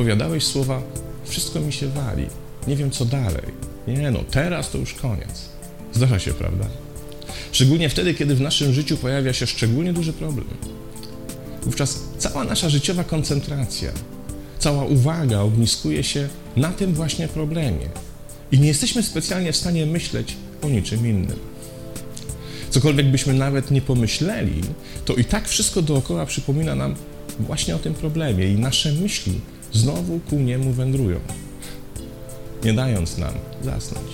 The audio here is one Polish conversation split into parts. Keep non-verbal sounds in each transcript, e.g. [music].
wypowiadałeś słowa: Wszystko mi się wali, nie wiem co dalej. Nie no, teraz to już koniec. Zdarza się, prawda? Szczególnie wtedy, kiedy w naszym życiu pojawia się szczególnie duży problem. Wówczas cała nasza życiowa koncentracja, cała uwaga ogniskuje się na tym właśnie problemie i nie jesteśmy specjalnie w stanie myśleć o niczym innym. Cokolwiek byśmy nawet nie pomyśleli, to i tak wszystko dookoła przypomina nam właśnie o tym problemie i nasze myśli znowu ku niemu wędrują, nie dając nam zasnąć.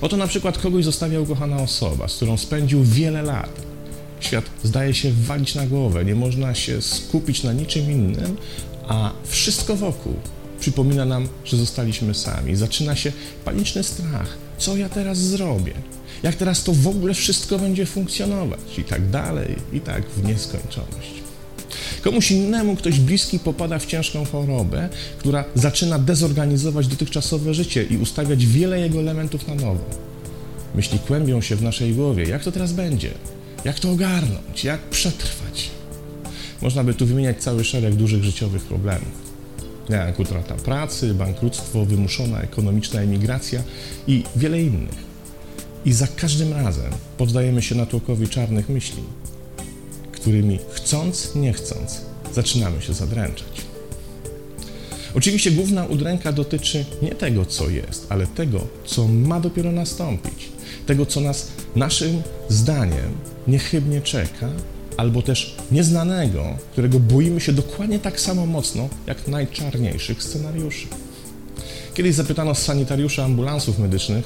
Oto na przykład kogoś zostawia ukochana osoba, z którą spędził wiele lat. Świat zdaje się walić na głowę, nie można się skupić na niczym innym, a wszystko wokół przypomina nam, że zostaliśmy sami. Zaczyna się paniczny strach. Co ja teraz zrobię? Jak teraz to w ogóle wszystko będzie funkcjonować? I tak dalej, i tak w nieskończoność. Komuś innemu ktoś bliski popada w ciężką chorobę, która zaczyna dezorganizować dotychczasowe życie i ustawiać wiele jego elementów na nowo. Myśli kłębią się w naszej głowie. Jak to teraz będzie? Jak to ogarnąć? Jak przetrwać? Można by tu wymieniać cały szereg dużych życiowych problemów. Jak utrata pracy, bankructwo, wymuszona ekonomiczna emigracja i wiele innych. I za każdym razem poddajemy się natłokowi czarnych myśli, którymi chcąc, nie chcąc, zaczynamy się zadręczać. Oczywiście główna udręka dotyczy nie tego, co jest, ale tego, co ma dopiero nastąpić. Tego, co nas naszym zdaniem niechybnie czeka, albo też nieznanego, którego boimy się dokładnie tak samo mocno jak najczarniejszych scenariuszy. Kiedyś zapytano sanitariusza ambulansów medycznych,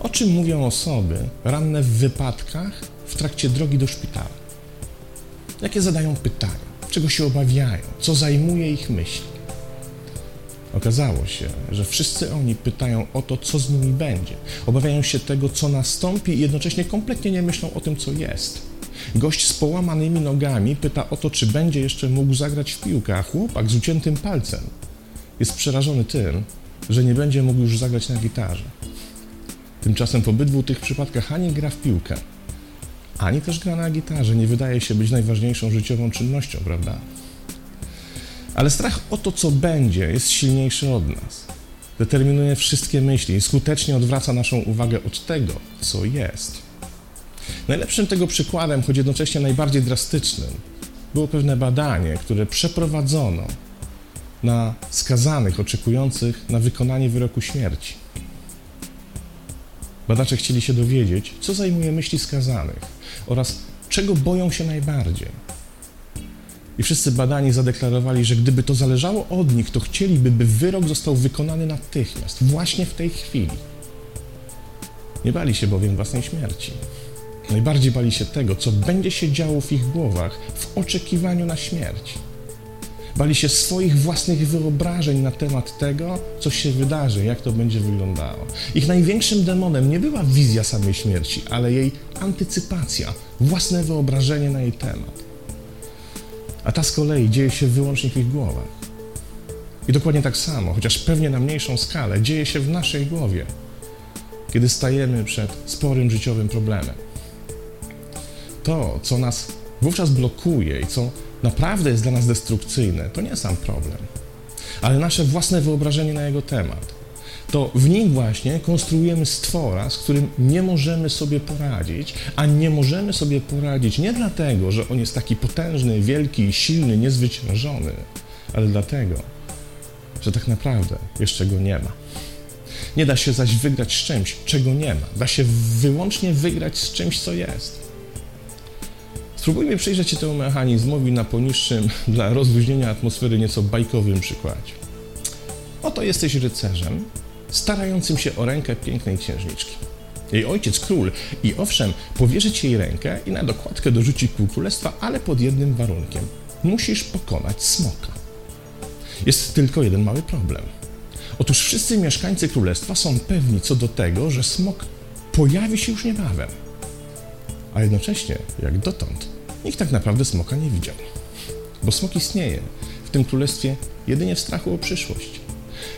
o czym mówią osoby ranne w wypadkach w trakcie drogi do szpitala. Jakie zadają pytania, czego się obawiają, co zajmuje ich myśli. Okazało się, że wszyscy oni pytają o to, co z nimi będzie. Obawiają się tego, co nastąpi i jednocześnie kompletnie nie myślą o tym, co jest. Gość z połamanymi nogami pyta o to, czy będzie jeszcze mógł zagrać w piłkę, a chłopak z uciętym palcem jest przerażony tym, że nie będzie mógł już zagrać na gitarze. Tymczasem w obydwu tych przypadkach ani gra w piłkę, ani też gra na gitarze nie wydaje się być najważniejszą życiową czynnością, prawda? Ale strach o to, co będzie, jest silniejszy od nas. Determinuje wszystkie myśli i skutecznie odwraca naszą uwagę od tego, co jest. Najlepszym tego przykładem, choć jednocześnie najbardziej drastycznym, było pewne badanie, które przeprowadzono na skazanych oczekujących na wykonanie wyroku śmierci. Badacze chcieli się dowiedzieć, co zajmuje myśli skazanych oraz czego boją się najbardziej. I wszyscy badani zadeklarowali, że gdyby to zależało od nich, to chcieliby, by wyrok został wykonany natychmiast, właśnie w tej chwili. Nie bali się bowiem własnej śmierci. Najbardziej bali się tego, co będzie się działo w ich głowach w oczekiwaniu na śmierć. Bali się swoich własnych wyobrażeń na temat tego, co się wydarzy, jak to będzie wyglądało. Ich największym demonem nie była wizja samej śmierci, ale jej antycypacja, własne wyobrażenie na jej temat. A ta z kolei dzieje się wyłącznie w ich głowach. I dokładnie tak samo, chociaż pewnie na mniejszą skalę, dzieje się w naszej głowie, kiedy stajemy przed sporym życiowym problemem. To, co nas wówczas blokuje i co naprawdę jest dla nas destrukcyjne, to nie sam problem, ale nasze własne wyobrażenie na jego temat. To w nim właśnie konstruujemy stwora, z którym nie możemy sobie poradzić, a nie możemy sobie poradzić nie dlatego, że on jest taki potężny, wielki, silny, niezwyciężony, ale dlatego, że tak naprawdę jeszcze go nie ma. Nie da się zaś wygrać z czymś, czego nie ma. Da się wyłącznie wygrać z czymś, co jest. Spróbujmy przyjrzeć się temu mechanizmowi na poniższym [laughs] dla rozluźnienia atmosfery nieco bajkowym przykładzie. Oto jesteś rycerzem, starającym się o rękę pięknej księżniczki. Jej ojciec król i owszem, powierzy ci jej rękę i na dokładkę dorzuci pół królestwa, ale pod jednym warunkiem. Musisz pokonać smoka. Jest tylko jeden mały problem. Otóż wszyscy mieszkańcy królestwa są pewni co do tego, że smok pojawi się już niebawem a jednocześnie, jak dotąd, nikt tak naprawdę smoka nie widział. Bo smok istnieje w tym królestwie jedynie w strachu o przyszłość.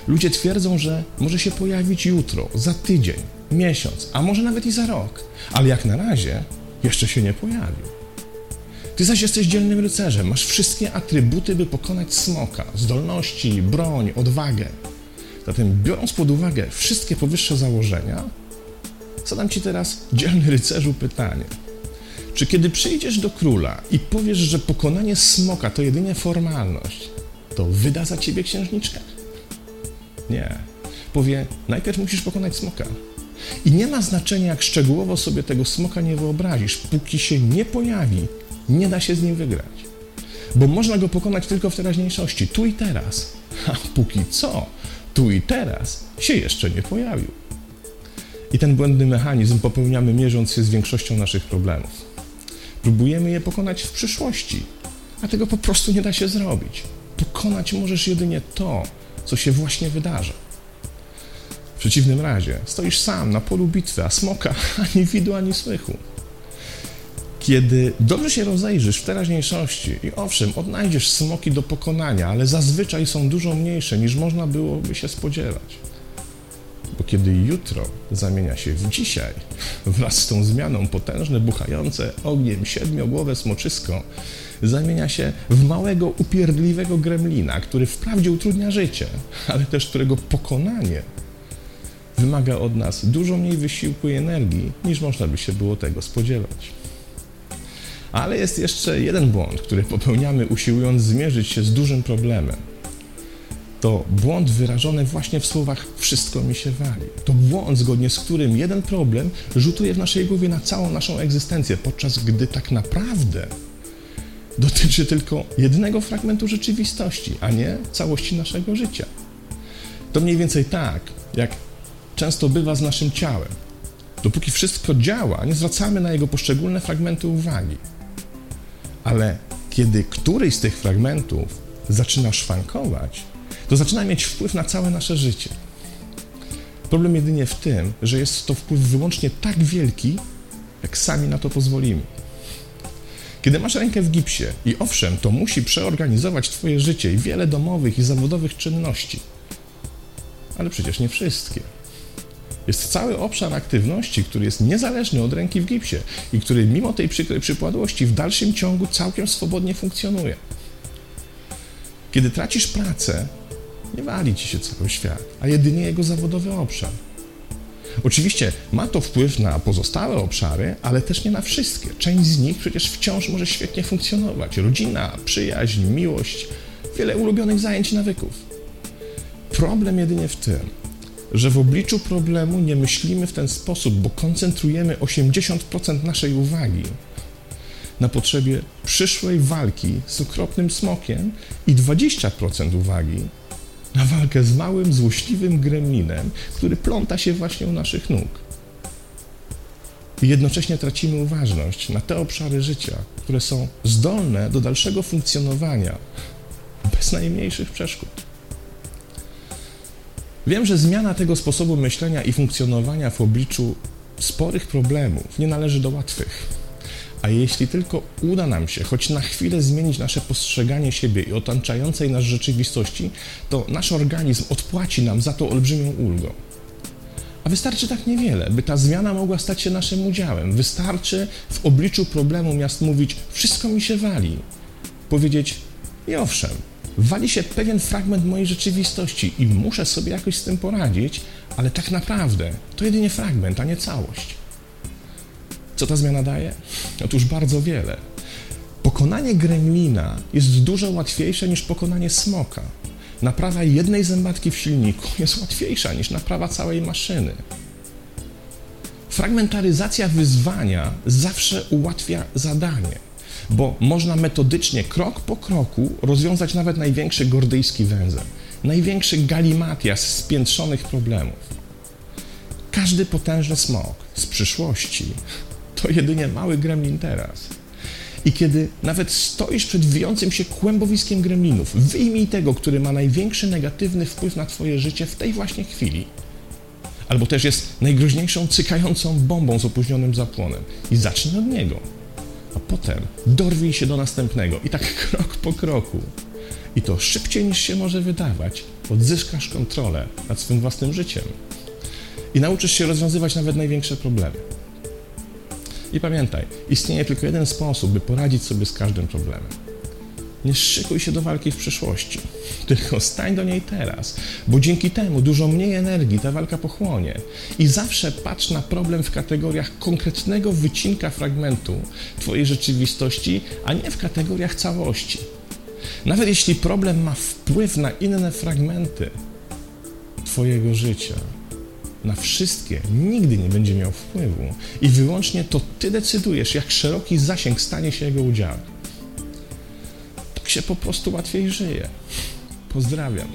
Ludzie twierdzą, że może się pojawić jutro, za tydzień, miesiąc, a może nawet i za rok, ale jak na razie jeszcze się nie pojawił. Ty zaś jesteś dzielnym rycerzem, masz wszystkie atrybuty, by pokonać smoka, zdolności, broń, odwagę. Zatem biorąc pod uwagę wszystkie powyższe założenia, zadam Ci teraz, dzielny rycerzu, pytanie. Czy kiedy przyjdziesz do króla i powiesz, że pokonanie smoka to jedynie formalność, to wyda za Ciebie księżniczkę? Nie. Powie, najpierw musisz pokonać smoka. I nie ma znaczenia, jak szczegółowo sobie tego smoka nie wyobrazisz. Póki się nie pojawi, nie da się z nim wygrać. Bo można go pokonać tylko w teraźniejszości, tu i teraz. A póki co, tu i teraz się jeszcze nie pojawił. I ten błędny mechanizm popełniamy mierząc się z większością naszych problemów. Próbujemy je pokonać w przyszłości, a tego po prostu nie da się zrobić. Pokonać możesz jedynie to, co się właśnie wydarza. W przeciwnym razie stoisz sam na polu bitwy, a smoka [laughs] ani widu, ani słychu. Kiedy dobrze się rozejrzysz w teraźniejszości i owszem, odnajdziesz smoki do pokonania, ale zazwyczaj są dużo mniejsze niż można byłoby się spodziewać. Bo kiedy jutro zamienia się w dzisiaj, wraz z tą zmianą potężne, buchające ogniem siedmiogłowe smoczysko zamienia się w małego, upierdliwego gremlina, który wprawdzie utrudnia życie, ale też którego pokonanie wymaga od nas dużo mniej wysiłku i energii, niż można by się było tego spodziewać. Ale jest jeszcze jeden błąd, który popełniamy, usiłując zmierzyć się z dużym problemem. To błąd wyrażony właśnie w słowach wszystko mi się wali. To błąd, zgodnie z którym jeden problem rzutuje w naszej głowie na całą naszą egzystencję, podczas gdy tak naprawdę dotyczy tylko jednego fragmentu rzeczywistości, a nie całości naszego życia. To mniej więcej tak, jak często bywa z naszym ciałem. Dopóki wszystko działa, nie zwracamy na jego poszczególne fragmenty uwagi. Ale kiedy któryś z tych fragmentów zaczyna szwankować, to zaczyna mieć wpływ na całe nasze życie. Problem jedynie w tym, że jest to wpływ wyłącznie tak wielki, jak sami na to pozwolimy. Kiedy masz rękę w gipsie i owszem, to musi przeorganizować Twoje życie i wiele domowych i zawodowych czynności, ale przecież nie wszystkie. Jest cały obszar aktywności, który jest niezależny od ręki w gipsie i który mimo tej przykrej przypadłości w dalszym ciągu całkiem swobodnie funkcjonuje. Kiedy tracisz pracę, nie wali ci się cały świat, a jedynie jego zawodowy obszar. Oczywiście ma to wpływ na pozostałe obszary, ale też nie na wszystkie. Część z nich przecież wciąż może świetnie funkcjonować. Rodzina, przyjaźń, miłość, wiele ulubionych zajęć i nawyków. Problem jedynie w tym, że w obliczu problemu nie myślimy w ten sposób, bo koncentrujemy 80% naszej uwagi na potrzebie przyszłej walki z okropnym smokiem i 20% uwagi na walkę z małym, złośliwym gremlinem, który pląta się właśnie u naszych nóg. I jednocześnie tracimy uważność na te obszary życia, które są zdolne do dalszego funkcjonowania bez najmniejszych przeszkód. Wiem, że zmiana tego sposobu myślenia i funkcjonowania w obliczu sporych problemów nie należy do łatwych. A jeśli tylko uda nam się choć na chwilę zmienić nasze postrzeganie siebie i otaczającej nas rzeczywistości, to nasz organizm odpłaci nam za to olbrzymią ulgą. A wystarczy tak niewiele, by ta zmiana mogła stać się naszym udziałem. Wystarczy w obliczu problemu miast mówić: Wszystko mi się wali. Powiedzieć: I owszem, wali się pewien fragment mojej rzeczywistości i muszę sobie jakoś z tym poradzić, ale tak naprawdę to jedynie fragment, a nie całość. Co ta zmiana daje? Otóż bardzo wiele. Pokonanie gremlina jest dużo łatwiejsze niż pokonanie smoka. Naprawa jednej zębatki w silniku [laughs] jest łatwiejsza niż naprawa całej maszyny. Fragmentaryzacja wyzwania zawsze ułatwia zadanie bo można metodycznie, krok po kroku rozwiązać nawet największy gordyjski węzeł, największy galimatias spiętrzonych problemów. Każdy potężny smok z przyszłości to jedynie mały gremlin teraz. I kiedy nawet stoisz przed wijącym się kłębowiskiem gremlinów, wyjmij tego, który ma największy negatywny wpływ na Twoje życie w tej właśnie chwili. Albo też jest najgroźniejszą cykającą bombą z opóźnionym zapłonem i zacznij od niego a potem dorwij się do następnego i tak [laughs] krok po kroku. I to szybciej niż się może wydawać, odzyskasz kontrolę nad swym własnym życiem i nauczysz się rozwiązywać nawet największe problemy. I pamiętaj, istnieje tylko jeden sposób, by poradzić sobie z każdym problemem. Nie szykuj się do walki w przyszłości, [laughs] tylko stań do niej teraz, bo dzięki temu dużo mniej energii ta walka pochłonie. I zawsze patrz na problem w kategoriach konkretnego wycinka fragmentu Twojej rzeczywistości, a nie w kategoriach całości. Nawet jeśli problem ma wpływ na inne fragmenty Twojego życia, na wszystkie nigdy nie będzie miał wpływu i wyłącznie to Ty decydujesz, jak szeroki zasięg stanie się jego udziałem. Tak się po prostu łatwiej żyje. Pozdrawiam.